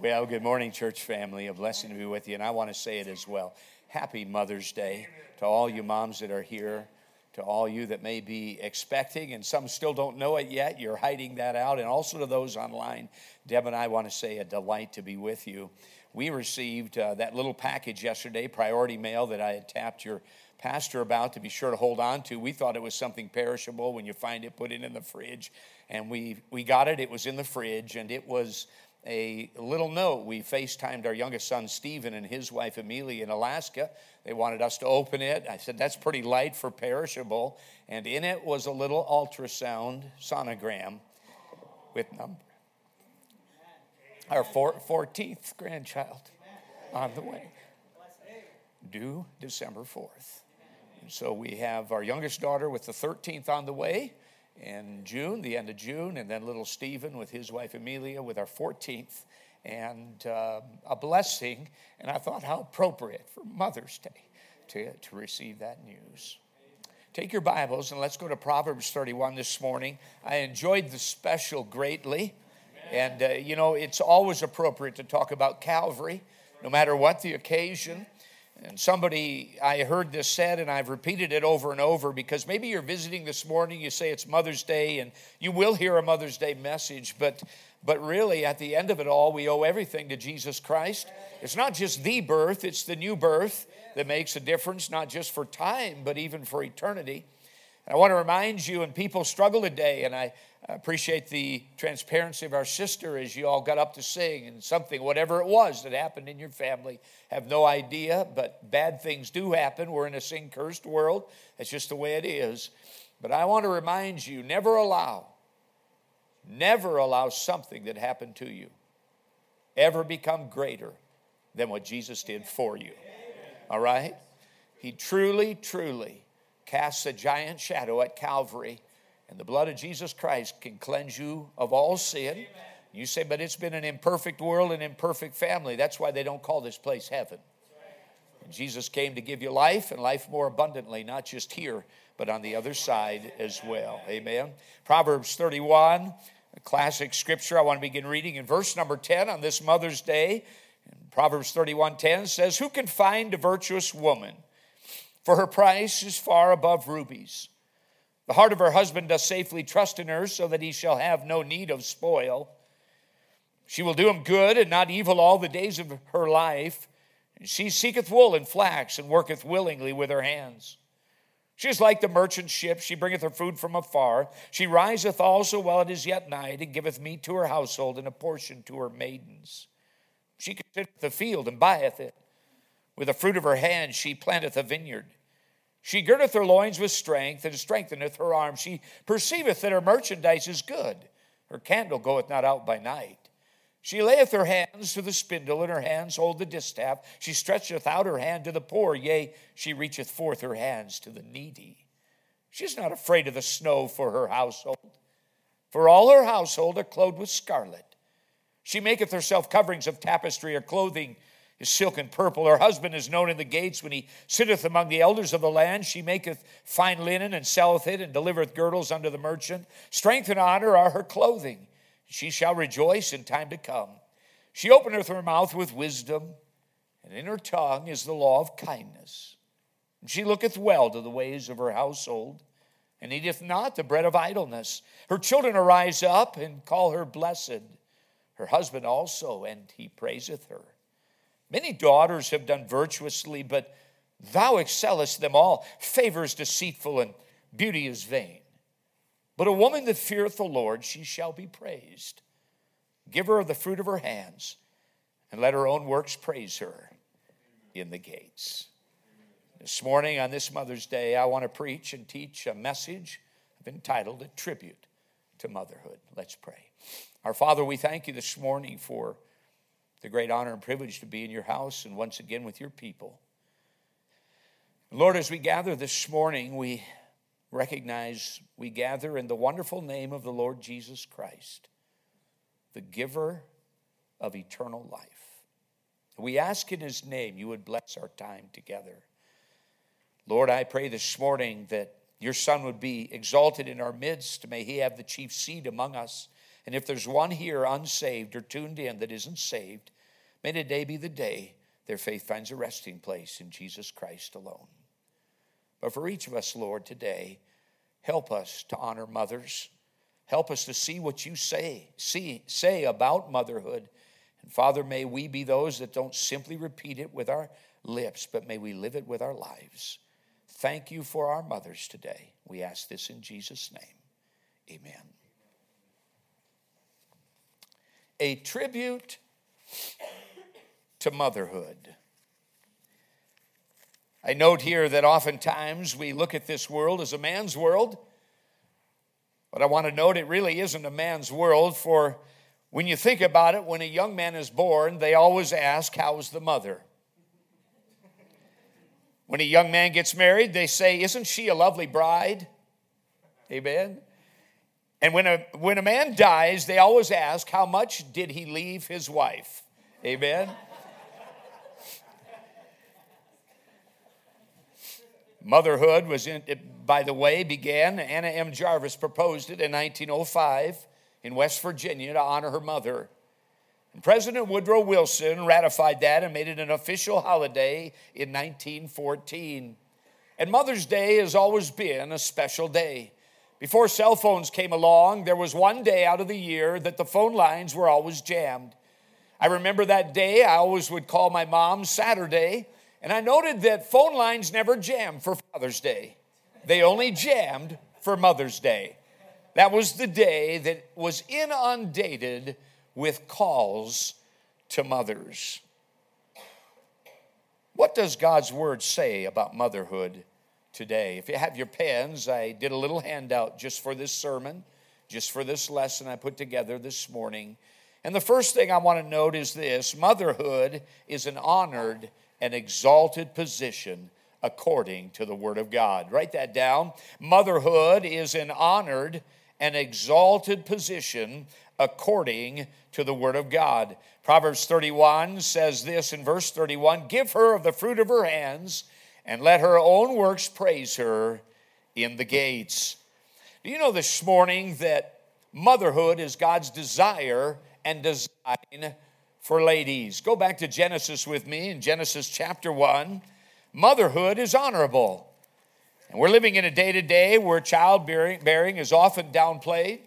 Well, good morning, church family. A blessing to be with you. And I want to say it as well. Happy Mother's Day to all you moms that are here, to all you that may be expecting, and some still don't know it yet. You're hiding that out. And also to those online, Deb and I want to say a delight to be with you. We received uh, that little package yesterday, priority mail, that I had tapped your pastor about to be sure to hold on to. We thought it was something perishable. When you find it, put it in the fridge. And we, we got it, it was in the fridge, and it was a little note. We FaceTimed our youngest son, Stephen, and his wife, Amelia, in Alaska. They wanted us to open it. I said, That's pretty light for perishable. And in it was a little ultrasound sonogram with number. Our 14th grandchild on the way, due December 4th. And so we have our youngest daughter with the 13th on the way in June, the end of June, and then little Stephen with his wife Amelia with our 14th, and uh, a blessing. And I thought, how appropriate for Mother's Day to, to receive that news. Take your Bibles and let's go to Proverbs 31 this morning. I enjoyed the special greatly. And, uh, you know, it's always appropriate to talk about Calvary, no matter what the occasion. And somebody, I heard this said, and I've repeated it over and over because maybe you're visiting this morning, you say it's Mother's Day, and you will hear a Mother's Day message, but, but really, at the end of it all, we owe everything to Jesus Christ. It's not just the birth, it's the new birth that makes a difference, not just for time, but even for eternity. And I want to remind you, and people struggle today, and I appreciate the transparency of our sister as you all got up to sing and something, whatever it was that happened in your family. Have no idea, but bad things do happen. We're in a sin cursed world. That's just the way it is. But I want to remind you never allow, never allow something that happened to you ever become greater than what Jesus did for you. All right? He truly, truly casts a giant shadow at Calvary, and the blood of Jesus Christ can cleanse you of all sin. Amen. You say, but it's been an imperfect world and imperfect family. That's why they don't call this place heaven. And Jesus came to give you life and life more abundantly, not just here, but on the other side as well. Amen. Proverbs 31, a classic scripture. I want to begin reading in verse number 10 on this Mother's Day. Proverbs 31:10 says, "Who can find a virtuous woman? For her price is far above rubies. The heart of her husband doth safely trust in her, so that he shall have no need of spoil. She will do him good and not evil all the days of her life. And She seeketh wool and flax, and worketh willingly with her hands. She is like the merchant ship, she bringeth her food from afar. She riseth also while it is yet night, and giveth meat to her household, and a portion to her maidens. She considereth the field, and buyeth it. With the fruit of her hand she planteth a vineyard. She girdeth her loins with strength, and strengtheneth her arms. She perceiveth that her merchandise is good. Her candle goeth not out by night. She layeth her hands to the spindle, and her hands hold the distaff. She stretcheth out her hand to the poor, yea, she reacheth forth her hands to the needy. She is not afraid of the snow for her household, for all her household are clothed with scarlet. She maketh herself coverings of tapestry, or clothing is silk and purple. Her husband is known in the gates when he sitteth among the elders of the land. She maketh fine linen and selleth it, and delivereth girdles unto the merchant. Strength and honor are her clothing. She shall rejoice in time to come. She openeth her mouth with wisdom, and in her tongue is the law of kindness. And she looketh well to the ways of her household, and eateth not the bread of idleness. Her children arise up and call her blessed, her husband also, and he praiseth her. Many daughters have done virtuously, but thou excellest them all. Favor is deceitful and beauty is vain. But a woman that feareth the Lord, she shall be praised. Give her of the fruit of her hands, and let her own works praise her in the gates. This morning, on this Mother's Day, I want to preach and teach a message I've entitled A Tribute to Motherhood. Let's pray. Our Father, we thank you this morning for the great honor and privilege to be in your house and once again with your people. Lord, as we gather this morning, we recognize we gather in the wonderful name of the Lord Jesus Christ, the giver of eternal life. We ask in his name you would bless our time together. Lord, I pray this morning that your son would be exalted in our midst. May he have the chief seat among us. And if there's one here unsaved or tuned in that isn't saved, may today be the day their faith finds a resting place in Jesus Christ alone. But for each of us, Lord, today, help us to honor mothers. Help us to see what you say, see, say about motherhood. And Father, may we be those that don't simply repeat it with our lips, but may we live it with our lives. Thank you for our mothers today. We ask this in Jesus' name. Amen. A tribute to motherhood. I note here that oftentimes we look at this world as a man's world, but I want to note it really isn't a man's world, for when you think about it, when a young man is born, they always ask, How's the mother? When a young man gets married, they say, Isn't she a lovely bride? Amen. And when a, when a man dies, they always ask, How much did he leave his wife? Amen. Motherhood was, in, by the way, began. Anna M. Jarvis proposed it in 1905 in West Virginia to honor her mother. And President Woodrow Wilson ratified that and made it an official holiday in 1914. And Mother's Day has always been a special day. Before cell phones came along, there was one day out of the year that the phone lines were always jammed. I remember that day, I always would call my mom Saturday and I noted that phone lines never jammed for Father's Day, they only jammed for Mother's Day. That was the day that was inundated with calls to mothers. What does God's word say about motherhood today? If you have your pens, I did a little handout just for this sermon, just for this lesson I put together this morning. And the first thing I want to note is this motherhood is an honored an exalted position according to the Word of God. Write that down. Motherhood is an honored and exalted position according to the Word of God. Proverbs 31 says this in verse 31 Give her of the fruit of her hands, and let her own works praise her in the gates. Do you know this morning that motherhood is God's desire and design for ladies. Go back to Genesis with me in Genesis chapter 1. Motherhood is honorable. And we're living in a day to day where childbearing is often downplayed.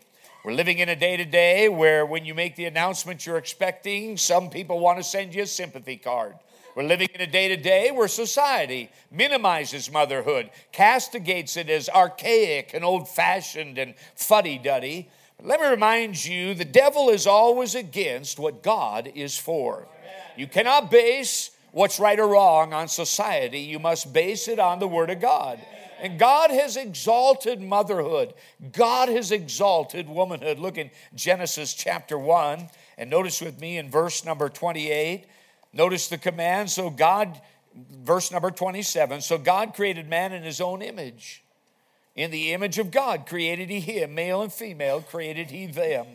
We're living in a day to day where when you make the announcement you're expecting, some people want to send you a sympathy card. We're living in a day to day where society minimizes motherhood, castigates it as archaic and old fashioned and fuddy duddy. Let me remind you the devil is always against what God is for. You cannot base what's right or wrong on society, you must base it on the Word of God. And God has exalted motherhood. God has exalted womanhood. Look in Genesis chapter 1 and notice with me in verse number 28. Notice the command. So God, verse number 27. So God created man in his own image. In the image of God created he him, male and female created he them.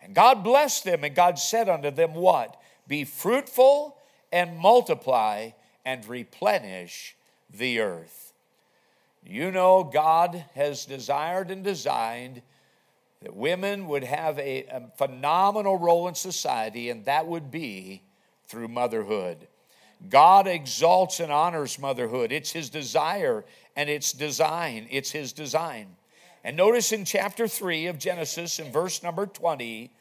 And God blessed them, and God said unto them, What? Be fruitful and multiply and replenish the earth. You know, God has desired and designed that women would have a, a phenomenal role in society, and that would be through motherhood. God exalts and honors motherhood. It's his desire and its design. It's his design. And notice in chapter 3 of Genesis, in verse number 20,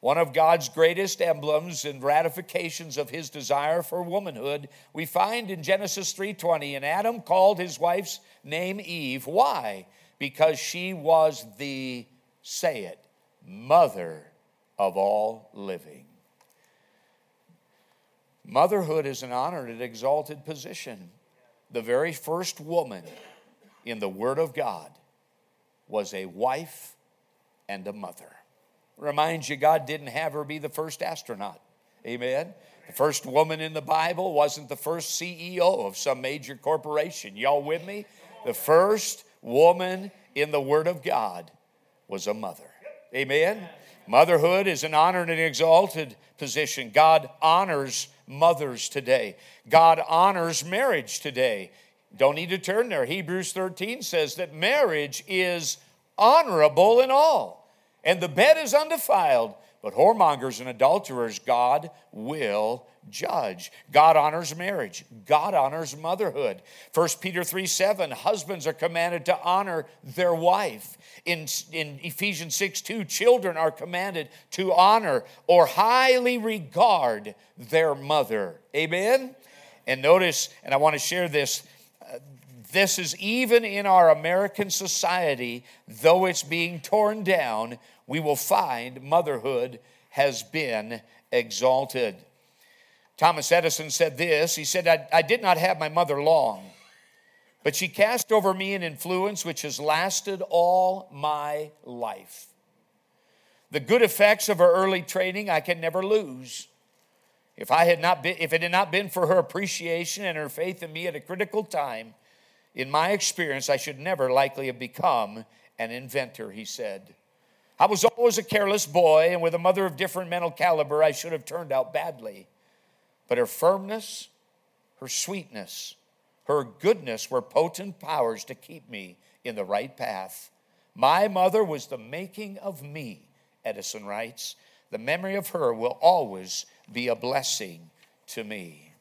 one of God's greatest emblems and ratifications of his desire for womanhood, we find in Genesis 3:20, and Adam called his wife's name Eve. Why? Because she was the, say it, mother of all living. Motherhood is an honored and exalted position. The very first woman in the Word of God was a wife and a mother. Reminds you, God didn't have her be the first astronaut. Amen. The first woman in the Bible wasn't the first CEO of some major corporation. Y'all with me? The first woman in the Word of God was a mother. Amen. Motherhood is an honored and exalted position. God honors mothers today. God honors marriage today. Don't need to turn there. Hebrews 13 says that marriage is honorable in all. and the bed is undefiled. But whoremongers and adulterers, God will judge. God honors marriage. God honors motherhood. 1 Peter 3 7, husbands are commanded to honor their wife. In, in Ephesians 6 2, children are commanded to honor or highly regard their mother. Amen? And notice, and I want to share this uh, this is even in our American society, though it's being torn down, we will find motherhood has been exalted. Thomas Edison said this He said, I, I, did not have my mother long, but she cast over me an influence which has lasted all my life. The good effects of her early training I can never lose. If, I had not been, if it had not been for her appreciation and her faith in me at a critical time, in my experience, I should never likely have become an inventor, he said. I was always a careless boy, and with a mother of different mental caliber, I should have turned out badly. But her firmness, her sweetness, her goodness were potent powers to keep me in the right path. My mother was the making of me, Edison writes. The memory of her will always be a blessing to me.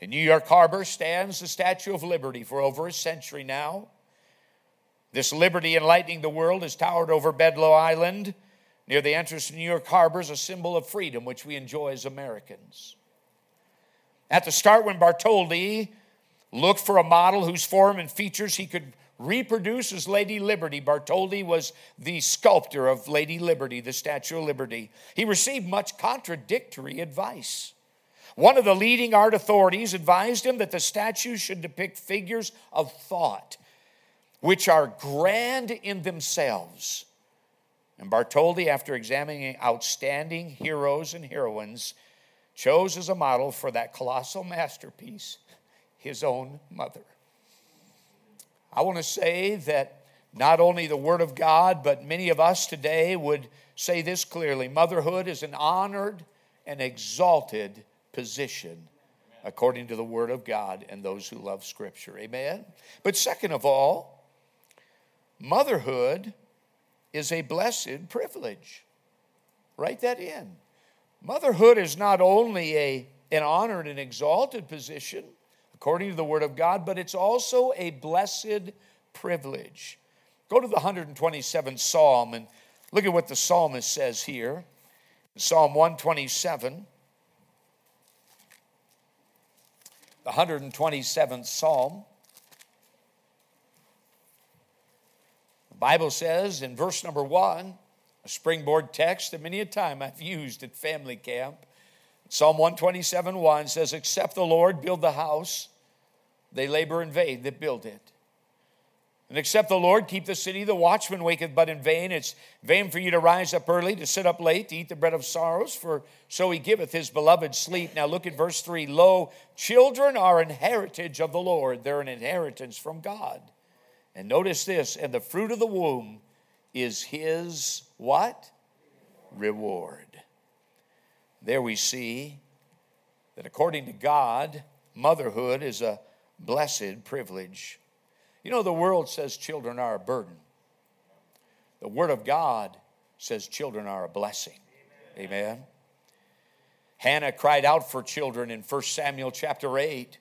In New York Harbor stands the Statue of Liberty for over a century now. This liberty enlightening the world has towered over Bedloe Island near the entrance to New York Harbor as a symbol of freedom which we enjoy as Americans. At the start, when Bartholdi looked for a model whose form and features he could reproduce as Lady Liberty, Bartholdi was the sculptor of Lady Liberty, the Statue of Liberty. He received much contradictory advice. One of the leading art authorities advised him that the statue should depict figures of thought, which are grand in themselves. And Bartholdi, after examining outstanding heroes and heroines, chose as a model for that colossal masterpiece his own mother. I want to say that not only the Word of God, but many of us today would say this clearly motherhood is an honored and exalted position according to the Word of God and those who love Scripture. Amen? But second of all, motherhood is a blessed privilege. Write that in. Motherhood is not only a, an honored and exalted position, according to the Word of God, but it's also a blessed privilege. Go to the 127th Psalm and look at what the psalmist says here. Psalm 127. the 127th Psalm. The Bible says in verse number one, a springboard text that many a time I've used at family camp. Psalm 127 1 says, Except the Lord build the house, they labor in vain that build it. And except the Lord keep the city, the watchman waketh but in vain. It's vain for you to rise up early, to sit up late, to eat the bread of sorrows, for so he giveth his beloved sleep. Now look at verse 3 Lo, children are an heritage of the Lord, they're an inheritance from God. And notice this, and the fruit of the womb is his what? Reward. There we see that according to God, motherhood is a blessed privilege. You know, the world says children are a burden. The Word of God says children are a blessing. Amen. Amen. Hannah cried out for children in 1 Samuel chapter 8.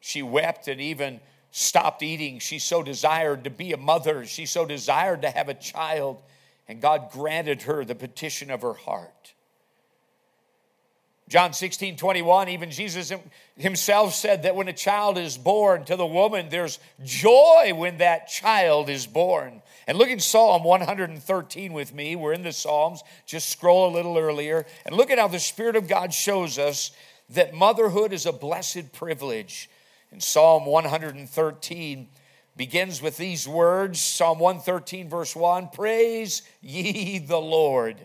She wept and even stopped eating. She so desired to be a mother. She so desired to have a child. And God granted her the petition of her heart. John 16, 21, even Jesus himself said that when a child is born to the woman, there's joy when that child is born. And look at Psalm 113 with me. We're in the Psalms. Just scroll a little earlier. And look at how the Spirit of God shows us that motherhood is a blessed privilege. In Psalm 113, begins with these words Psalm 113, verse 1 Praise ye the Lord.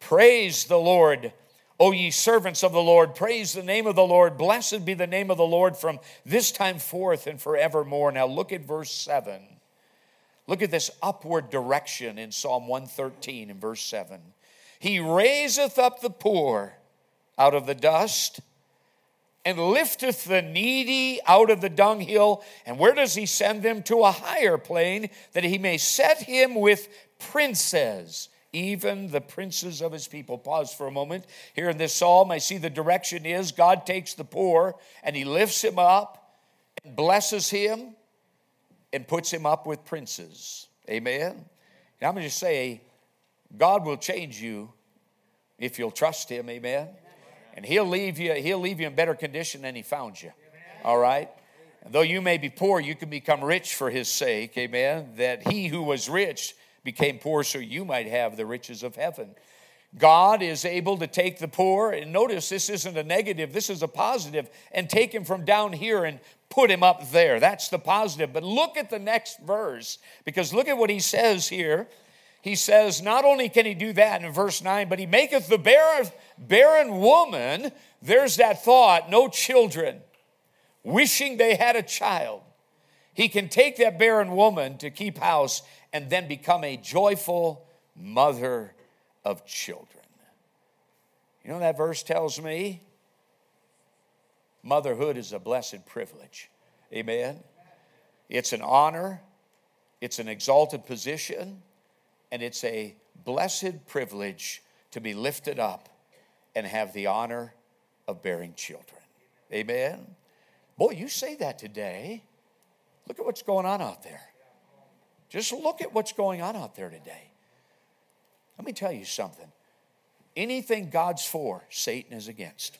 Praise the Lord O ye servants of the Lord, praise the name of the Lord. Blessed be the name of the Lord from this time forth and forevermore. Now look at verse 7. Look at this upward direction in Psalm 113 and verse 7. He raiseth up the poor out of the dust and lifteth the needy out of the dunghill. And where does he send them? To a higher plane, that he may set him with princes even the princes of his people. Pause for a moment. Here in this psalm, I see the direction is God takes the poor and he lifts him up and blesses him and puts him up with princes. Amen. And I'm going to say, God will change you if you'll trust him. Amen. And he'll leave you, he'll leave you in better condition than he found you. All right? Though you may be poor, you can become rich for his sake. Amen. That he who was rich became poor so you might have the riches of heaven. God is able to take the poor, and notice this isn't a negative, this is a positive, and take him from down here and put him up there. That's the positive. But look at the next verse, because look at what he says here. He says, not only can he do that in verse 9, but he maketh the barren, barren woman, there's that thought, no children, wishing they had a child. He can take that barren woman to keep house and then become a joyful mother of children. You know that verse tells me? Motherhood is a blessed privilege. Amen. It's an honor, it's an exalted position, and it's a blessed privilege to be lifted up and have the honor of bearing children. Amen. Boy, you say that today. Look at what's going on out there. Just look at what's going on out there today. Let me tell you something. Anything God's for, Satan is against.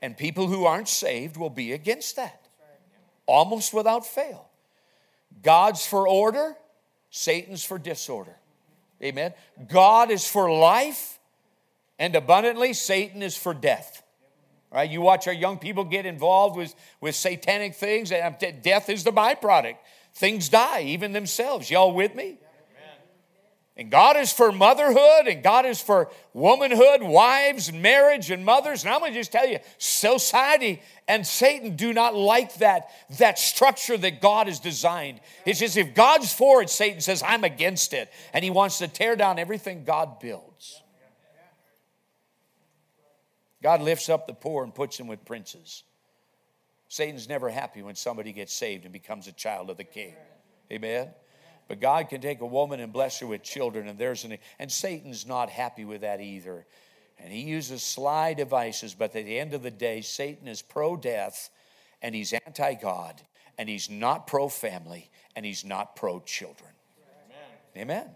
And people who aren't saved will be against that, almost without fail. God's for order, Satan's for disorder. Amen. God is for life and abundantly, Satan is for death. Right? You watch our young people get involved with, with satanic things, and death is the byproduct. Things die, even themselves. Y'all with me? And God is for motherhood, and God is for womanhood, wives, marriage, and mothers. And I'm going to just tell you, society and Satan do not like that, that structure that God has designed. It's just if God's for it, Satan says, I'm against it. And he wants to tear down everything God builds. God lifts up the poor and puts them with princes. Satan's never happy when somebody gets saved and becomes a child of the king. Amen. But God can take a woman and bless her with children, and there's an and Satan's not happy with that either. And he uses sly devices, but at the end of the day, Satan is pro-death and he's anti-God, and he's not pro-family, and he's not pro-children. Amen. Amen.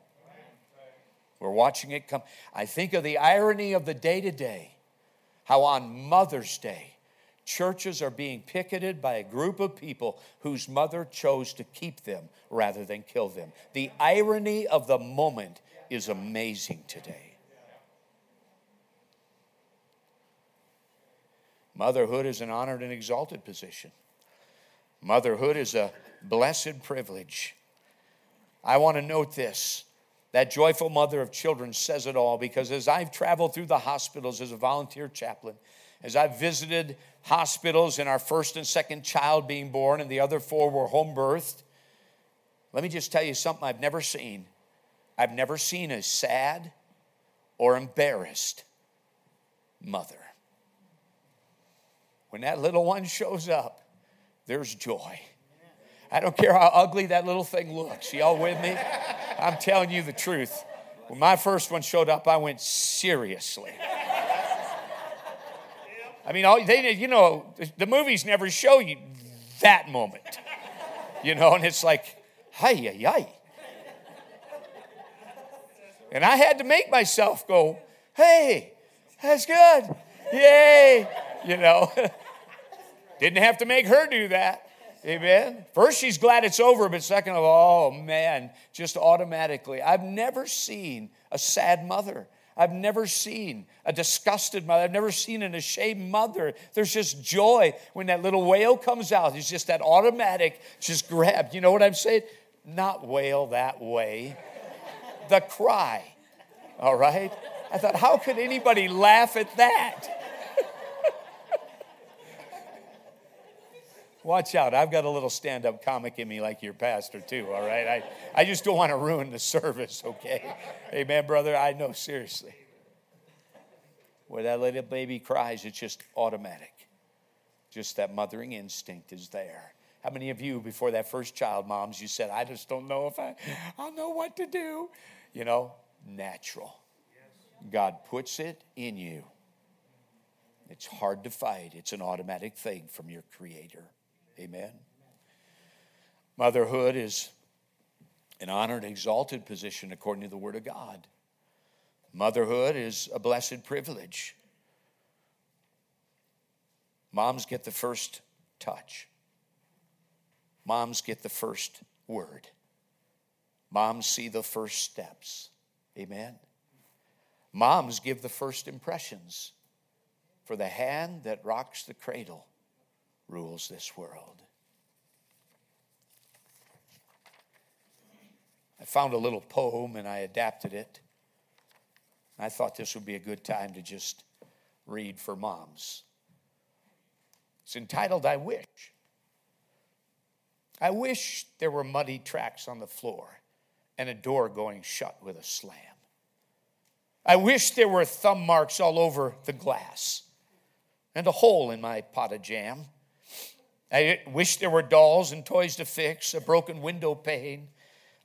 We're watching it come. I think of the irony of the day to day, how on Mother's Day, churches are being picketed by a group of people whose mother chose to keep them rather than kill them. The irony of the moment is amazing today. Motherhood is an honored and exalted position. Motherhood is a blessed privilege. I want to note this. That joyful mother of children says it all because as I've traveled through the hospitals as a volunteer chaplain, as I've visited hospitals and our first and second child being born, and the other four were home birthed, let me just tell you something I've never seen. I've never seen a sad or embarrassed mother. When that little one shows up, there's joy. I don't care how ugly that little thing looks. Y'all with me? I'm telling you the truth. When my first one showed up, I went seriously. I mean, all, they, you know, the movies never show you that moment, you know, and it's like, hi, yi, yi. And I had to make myself go, hey, that's good. Yay. You know, didn't have to make her do that. Amen. First, she's glad it's over, but second of all, oh man, just automatically. I've never seen a sad mother. I've never seen a disgusted mother. I've never seen an ashamed mother. There's just joy when that little wail comes out. It's just that automatic, just grab. You know what I'm saying? Not wail that way, the cry. All right? I thought, how could anybody laugh at that? Watch out. I've got a little stand up comic in me like your pastor, too, all right? I, I just don't want to ruin the service, okay? Amen, brother. I know, seriously. Where that little baby cries, it's just automatic. Just that mothering instinct is there. How many of you, before that first child, moms, you said, I just don't know if I, I'll know what to do? You know, natural. God puts it in you. It's hard to fight, it's an automatic thing from your Creator. Amen. Motherhood is an honored, exalted position according to the Word of God. Motherhood is a blessed privilege. Moms get the first touch. Moms get the first word. Moms see the first steps. Amen. Moms give the first impressions. For the hand that rocks the cradle rules this world. I found a little poem and I adapted it. I thought this would be a good time to just read for moms. It's entitled I Wish. I wish there were muddy tracks on the floor and a door going shut with a slam. I wish there were thumb marks all over the glass and a hole in my pot of jam. I wish there were dolls and toys to fix, a broken window pane,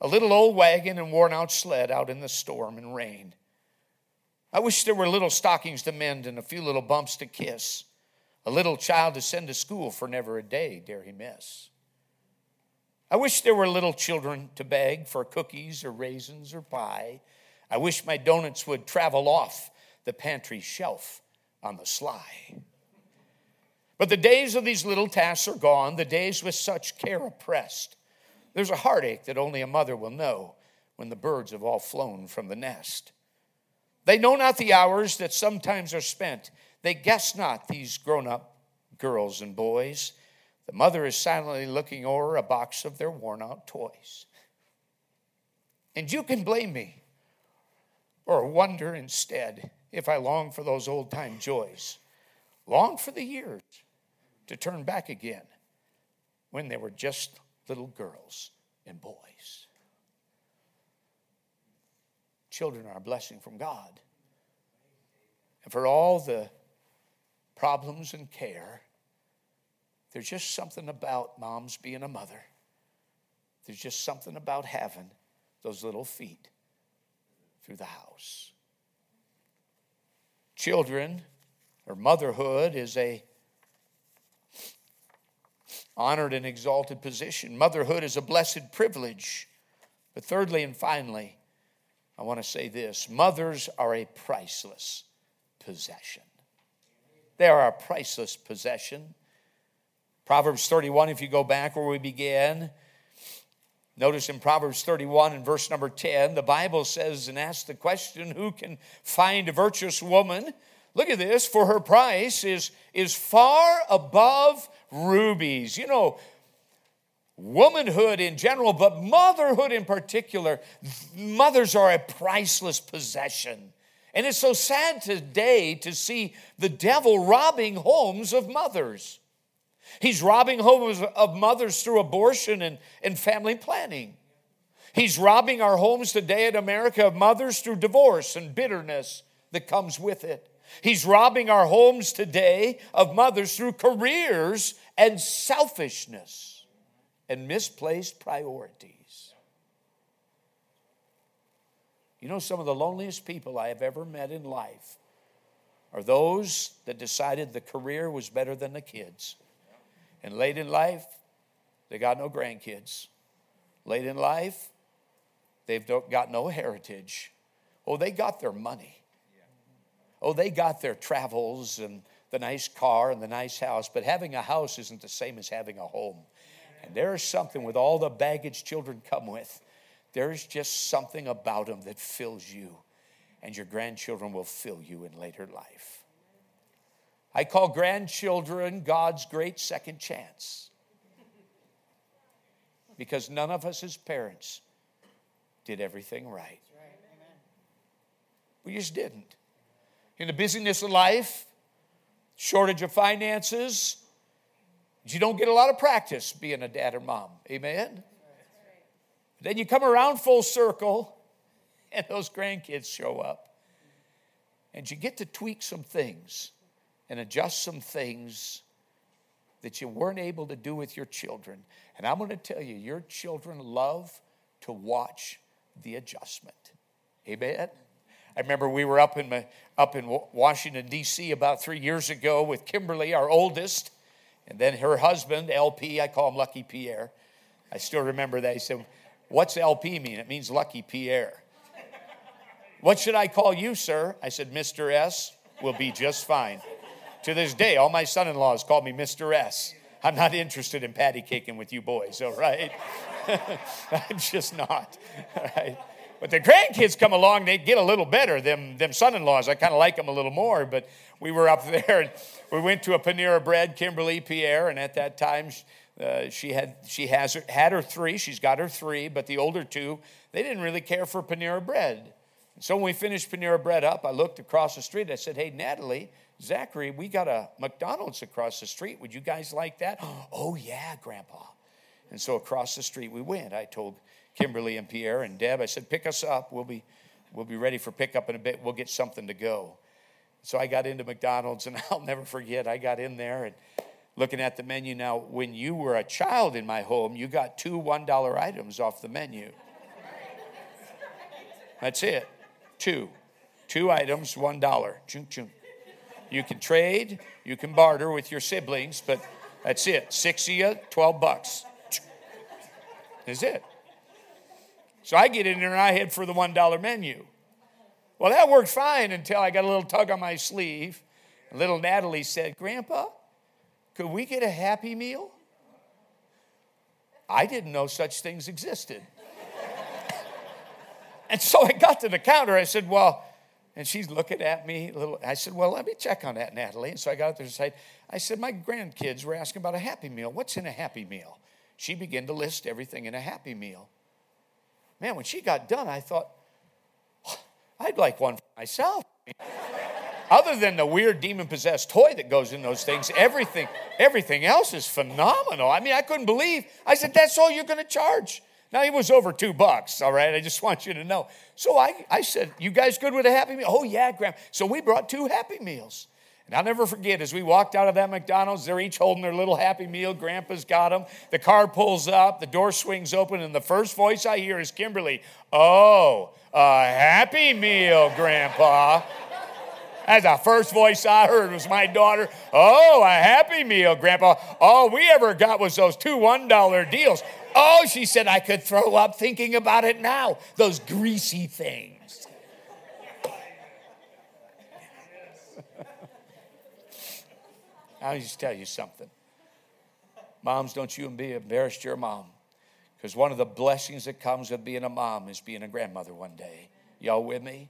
a little old wagon and worn out sled out in the storm and rain. I wish there were little stockings to mend and a few little bumps to kiss, a little child to send to school for never a day dare he miss. I wish there were little children to beg for cookies or raisins or pie. I wish my donuts would travel off the pantry shelf on the sly. But the days of these little tasks are gone, the days with such care oppressed. There's a heartache that only a mother will know when the birds have all flown from the nest. They know not the hours that sometimes are spent. They guess not these grown up girls and boys. The mother is silently looking over a box of their worn out toys. And you can blame me or wonder instead if I long for those old time joys, long for the years to turn back again when they were just little girls and boys. Children are a blessing from God. And for all the problems and care, there's just something about moms being a mother. There's just something about having those little feet through the house. Children or motherhood is a honored and exalted position. Motherhood is a blessed privilege. But thirdly and finally, I want to say this mothers are a priceless possession. They are a priceless possession. Proverbs 31, if you go back where we began, notice in Proverbs 31 and verse number 10, the Bible says and asks the question, Who can find a virtuous woman? Look at this, for her price is, is far above rubies. You know, womanhood in general, but motherhood in particular, mothers are a priceless possession. And it's so sad today to see the devil robbing homes of mothers. He's robbing homes of mothers through abortion and, and family planning. He's robbing our homes today in America of mothers through divorce and bitterness that comes with it. He's robbing our homes today of mothers through careers and selfishness and misplaced priorities. You know, some of the loneliest people I have ever met in life are those that decided the career was better than the kids. And late in life, they got no grandkids. Late in life, they've got no heritage. Oh, they got their money. Oh, they got their travels and the nice car and the nice house, but having a house isn't the same as having a home. And there is something with all the baggage children come with, there's just something about them that fills you, and your grandchildren will fill you in later life. I call grandchildren God's great second chance. Because none of us as parents did everything right. We just didn't in the busyness of life, shortage of finances, you don't get a lot of practice being a dad or mom. Amen? Then you come around full circle, and those grandkids show up. And you get to tweak some things and adjust some things that you weren't able to do with your children. And I'm going to tell you, your children love to watch the adjustment. Amen. I remember we were up in, my, up in Washington, D.C. about three years ago with Kimberly, our oldest, and then her husband, LP. I call him Lucky Pierre. I still remember that. He said, What's LP mean? It means Lucky Pierre. What should I call you, sir? I said, Mr. S will be just fine. To this day, all my son in laws call me Mr. S. I'm not interested in patty caking with you boys, all right? I'm just not, all right? But the grandkids come along, they get a little better. Them, them son-in-laws, I kind of like them a little more. But we were up there, and we went to a Panera Bread, Kimberly Pierre, and at that time uh, she had she has her, had her three. She's got her three, but the older two, they didn't really care for Panera Bread. So when we finished Panera Bread up, I looked across the street. I said, "Hey, Natalie, Zachary, we got a McDonald's across the street. Would you guys like that?" oh yeah, Grandpa. And so across the street we went. I told Kimberly and Pierre and Deb. I said, pick us up. We'll be, we'll be ready for pickup in a bit. We'll get something to go. So I got into McDonald's, and I'll never forget, I got in there and looking at the menu. Now, when you were a child in my home, you got two $1 items off the menu. That's it. Two. Two items, $1. Chunk, chunk. You can trade, you can barter with your siblings, but that's it. Six of you, 12 bucks. Is it. So I get in there and I head for the $1 menu. Well, that worked fine until I got a little tug on my sleeve. Little Natalie said, Grandpa, could we get a happy meal? I didn't know such things existed. and so I got to the counter. I said, Well, and she's looking at me a little. I said, Well, let me check on that, Natalie. And so I got up there and said, I said, My grandkids were asking about a happy meal. What's in a happy meal? She began to list everything in a happy meal. Man, when she got done, I thought, I'd like one for myself. Other than the weird demon possessed toy that goes in those things, everything, everything else is phenomenal. I mean, I couldn't believe. I said, That's all you're going to charge. Now, it was over two bucks, all right? I just want you to know. So I, I said, You guys good with a Happy Meal? Oh, yeah, Grandma. So we brought two Happy Meals. And I'll never forget, as we walked out of that McDonald's, they're each holding their little happy meal. Grandpa's got them. The car pulls up, the door swings open, and the first voice I hear is Kimberly. Oh, a happy meal, Grandpa. That's the first voice I heard was my daughter. Oh, a happy meal, Grandpa. All we ever got was those two $1 deals. Oh, she said, I could throw up thinking about it now. Those greasy things. I'll just tell you something. Moms, don't you be embarrassed you're a mom. Because one of the blessings that comes with being a mom is being a grandmother one day. Y'all with me?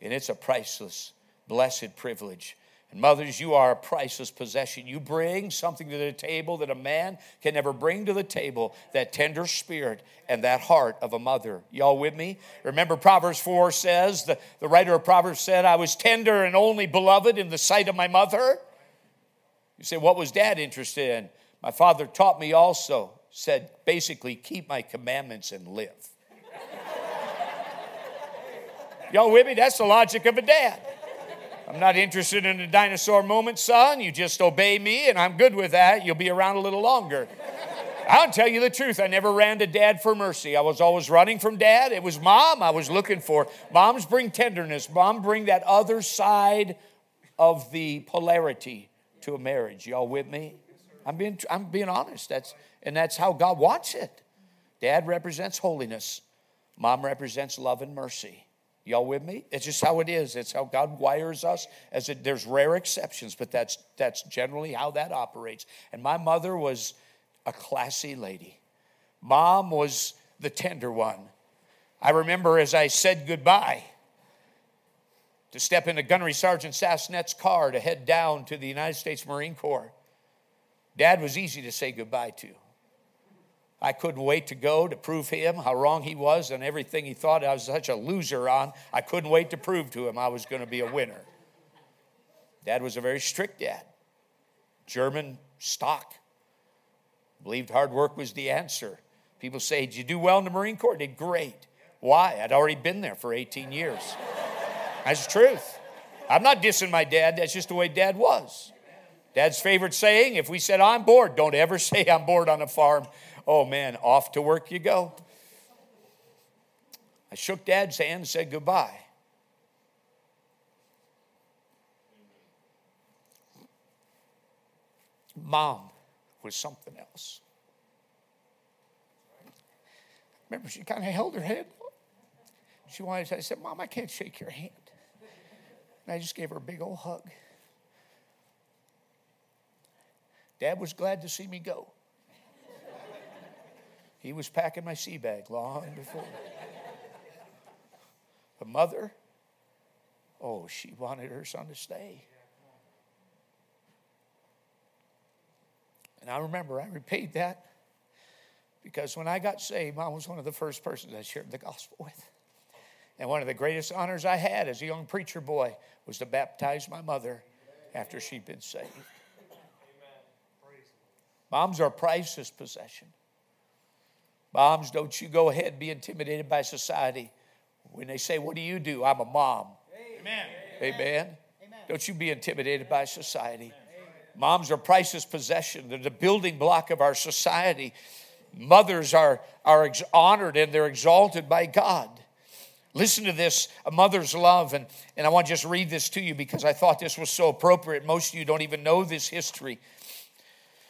And it's a priceless, blessed privilege. And mothers, you are a priceless possession. You bring something to the table that a man can never bring to the table that tender spirit and that heart of a mother. Y'all with me? Remember, Proverbs 4 says, the, the writer of Proverbs said, I was tender and only beloved in the sight of my mother. You say, What was dad interested in? My father taught me also, said basically, keep my commandments and live. Y'all with me? That's the logic of a dad. I'm not interested in a dinosaur moment, son. You just obey me, and I'm good with that. You'll be around a little longer. I'll tell you the truth. I never ran to dad for mercy. I was always running from dad. It was mom I was looking for. Moms bring tenderness. Mom bring that other side of the polarity to a marriage. Y'all with me? I'm being, I'm being honest. That's, and that's how God wants it. Dad represents holiness, mom represents love and mercy. Y'all with me? It's just how it is. It's how God wires us. As it, there's rare exceptions, but that's that's generally how that operates. And my mother was a classy lady. Mom was the tender one. I remember as I said goodbye, to step into Gunnery Sergeant Sassnet's car to head down to the United States Marine Corps. Dad was easy to say goodbye to. I couldn't wait to go to prove him how wrong he was and everything he thought I was such a loser on. I couldn't wait to prove to him I was going to be a winner. Dad was a very strict dad, German stock. Believed hard work was the answer. People say, Did you do well in the Marine Corps? Did great. Why? I'd already been there for 18 years. That's the truth. I'm not dissing my dad, that's just the way dad was. Dad's favorite saying if we said, I'm bored, don't ever say I'm bored on a farm. Oh man, off to work you go. I shook dad's hand and said goodbye. Mom was something else. Remember, she kind of held her head. She wanted to, I said, Mom, I can't shake your hand. And I just gave her a big old hug. Dad was glad to see me go. He was packing my sea bag long before. the mother, oh, she wanted her son to stay. And I remember I repaid that because when I got saved, mom was one of the first persons I shared the gospel with. And one of the greatest honors I had as a young preacher boy was to baptize my mother after she'd been saved. Moms are priceless possession. Moms, don't you go ahead and be intimidated by society. When they say, What do you do? I'm a mom. Amen. Amen. Amen. Don't you be intimidated by society. Moms are priceless possession. They're the building block of our society. Mothers are, are honored and they're exalted by God. Listen to this a mother's love. And, and I want to just read this to you because I thought this was so appropriate. Most of you don't even know this history.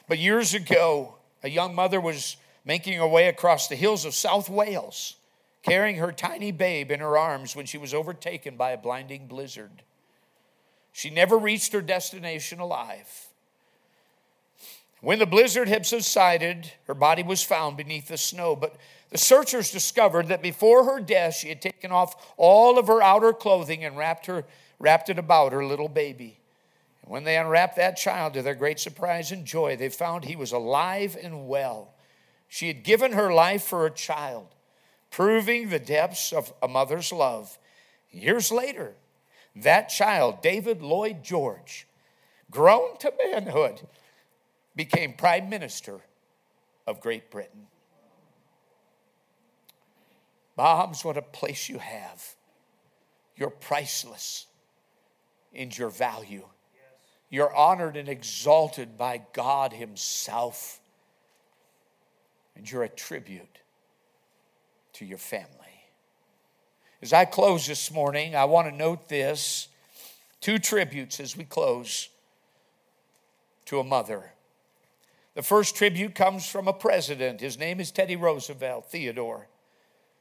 But years ago, a young mother was making her way across the hills of South Wales, carrying her tiny babe in her arms when she was overtaken by a blinding blizzard. She never reached her destination alive. When the blizzard had subsided, her body was found beneath the snow. But the searchers discovered that before her death, she had taken off all of her outer clothing and wrapped, her, wrapped it about her little baby. And when they unwrapped that child, to their great surprise and joy, they found he was alive and well. She had given her life for a child, proving the depths of a mother's love. Years later, that child, David Lloyd George, grown to manhood, became Prime Minister of Great Britain. Moms, what a place you have. You're priceless in your value. You're honored and exalted by God Himself. And you're a tribute to your family. As I close this morning, I want to note this two tributes as we close to a mother. The first tribute comes from a president. His name is Teddy Roosevelt, Theodore.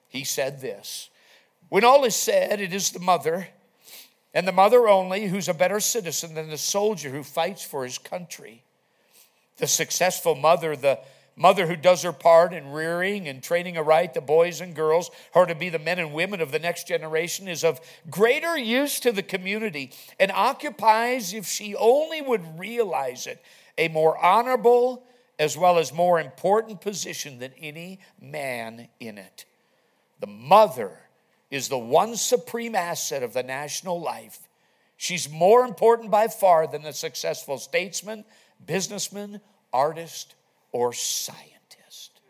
He said this When all is said, it is the mother, and the mother only, who's a better citizen than the soldier who fights for his country. The successful mother, the mother who does her part in rearing and training aright the boys and girls, her to be the men and women of the next generation, is of greater use to the community and occupies, if she only would realize it, a more honorable as well as more important position than any man in it. The mother is the one supreme asset of the national life. She's more important by far than the successful statesman, businessman, artist, or scientist.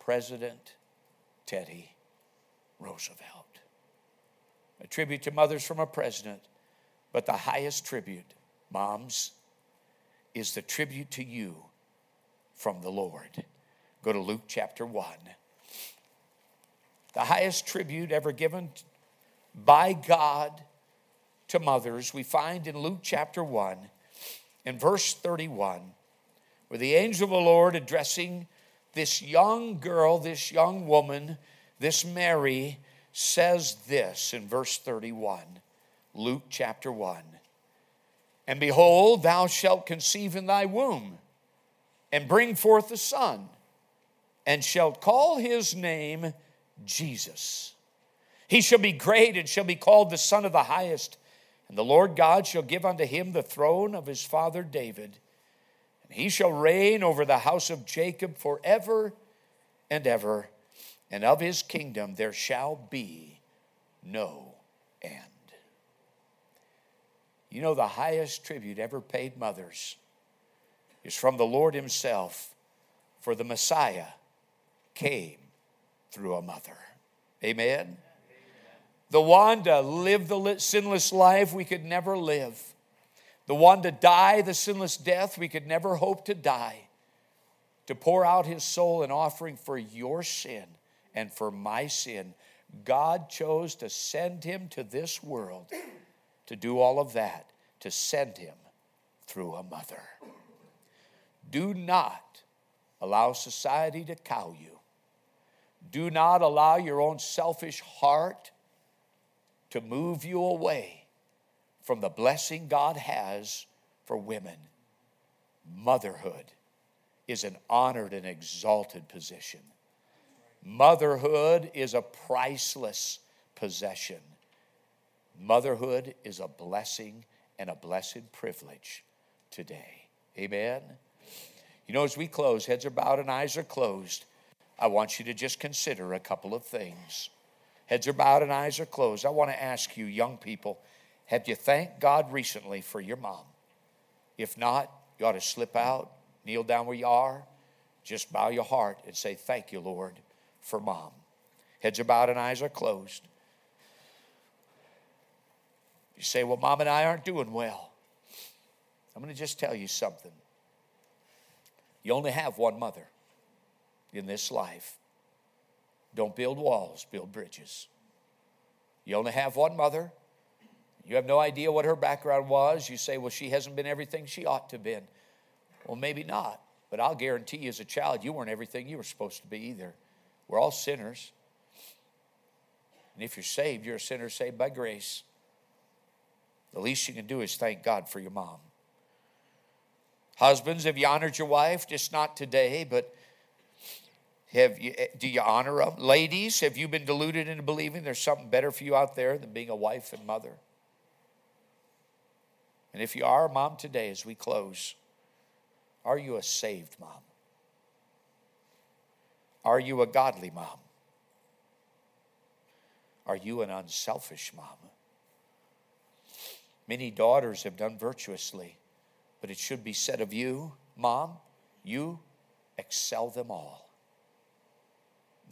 President Teddy Roosevelt. A tribute to mothers from a president, but the highest tribute, moms, is the tribute to you from the Lord. Go to Luke chapter 1. The highest tribute ever given by God to mothers we find in Luke chapter 1 in verse 31, where the angel of the Lord addressing this young girl, this young woman, this Mary, says this in verse 31, Luke chapter 1. And behold, thou shalt conceive in thy womb and bring forth a son, and shalt call his name Jesus. He shall be great and shall be called the Son of the Highest. And the Lord God shall give unto him the throne of his father David. And he shall reign over the house of Jacob forever and ever. And of his kingdom there shall be no end. You know, the highest tribute ever paid mothers is from the Lord Himself, for the Messiah came through a mother. Amen? The Wanda lived the sinless life we could never live. The one to die the sinless death we could never hope to die. To pour out his soul in offering for your sin and for my sin. God chose to send him to this world to do all of that, to send him through a mother. Do not allow society to cow you. Do not allow your own selfish heart to move you away from the blessing God has for women. Motherhood is an honored and exalted position. Motherhood is a priceless possession. Motherhood is a blessing and a blessed privilege today. Amen. You know, as we close, heads are bowed and eyes are closed, I want you to just consider a couple of things. Heads are bowed and eyes are closed. I want to ask you, young people, have you thanked God recently for your mom? If not, you ought to slip out, kneel down where you are, just bow your heart and say, Thank you, Lord, for mom. Heads are bowed and eyes are closed. You say, Well, mom and I aren't doing well. I'm going to just tell you something. You only have one mother in this life. Don't build walls, build bridges. You only have one mother. You have no idea what her background was. You say, well, she hasn't been everything she ought to have been. Well, maybe not. But I'll guarantee you, as a child, you weren't everything you were supposed to be either. We're all sinners. And if you're saved, you're a sinner saved by grace. The least you can do is thank God for your mom. Husbands, have you honored your wife? Just not today, but have you, eh, do you honor them? Ladies, have you been deluded into believing there's something better for you out there than being a wife and mother? And if you are a mom today, as we close, are you a saved mom? Are you a godly mom? Are you an unselfish mom? Many daughters have done virtuously, but it should be said of you, mom, you excel them all.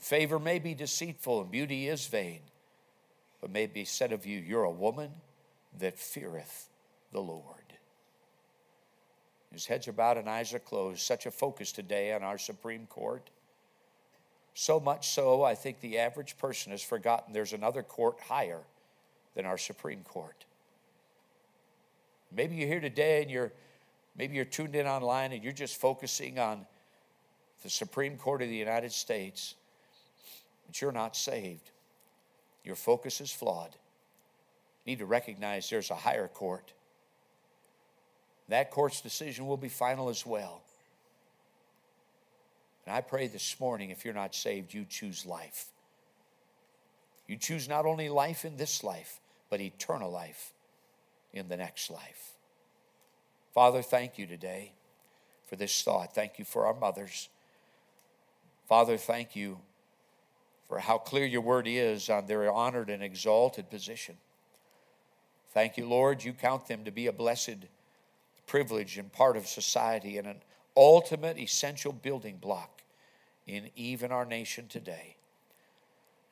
Favor may be deceitful and beauty is vain, but may be said of you, you're a woman that feareth the Lord. His heads are bowed and eyes are closed. Such a focus today on our Supreme Court. So much so, I think the average person has forgotten there's another court higher than our Supreme Court. Maybe you're here today and you're maybe you're tuned in online and you're just focusing on the Supreme Court of the United States but you're not saved. Your focus is flawed. You need to recognize there's a higher court. That court's decision will be final as well. And I pray this morning, if you're not saved, you choose life. You choose not only life in this life, but eternal life in the next life. Father, thank you today for this thought. Thank you for our mothers. Father, thank you for how clear your word is on their honored and exalted position. Thank you, Lord. You count them to be a blessed privilege and part of society and an ultimate essential building block in even our nation today.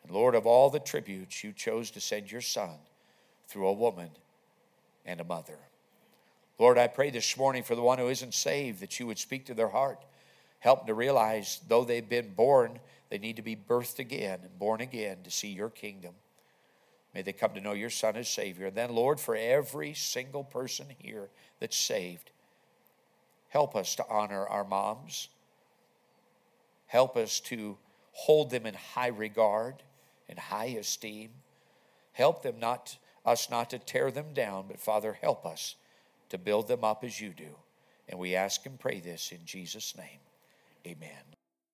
And Lord, of all the tributes, you chose to send your son through a woman and a mother. Lord, I pray this morning for the one who isn't saved that you would speak to their heart. Help them to realize, though they've been born they need to be birthed again and born again to see your kingdom. May they come to know your Son as Savior. And then, Lord, for every single person here that's saved, help us to honor our moms. Help us to hold them in high regard and high esteem. Help them not us not to tear them down, but Father, help us to build them up as you do. And we ask and pray this in Jesus' name. Amen.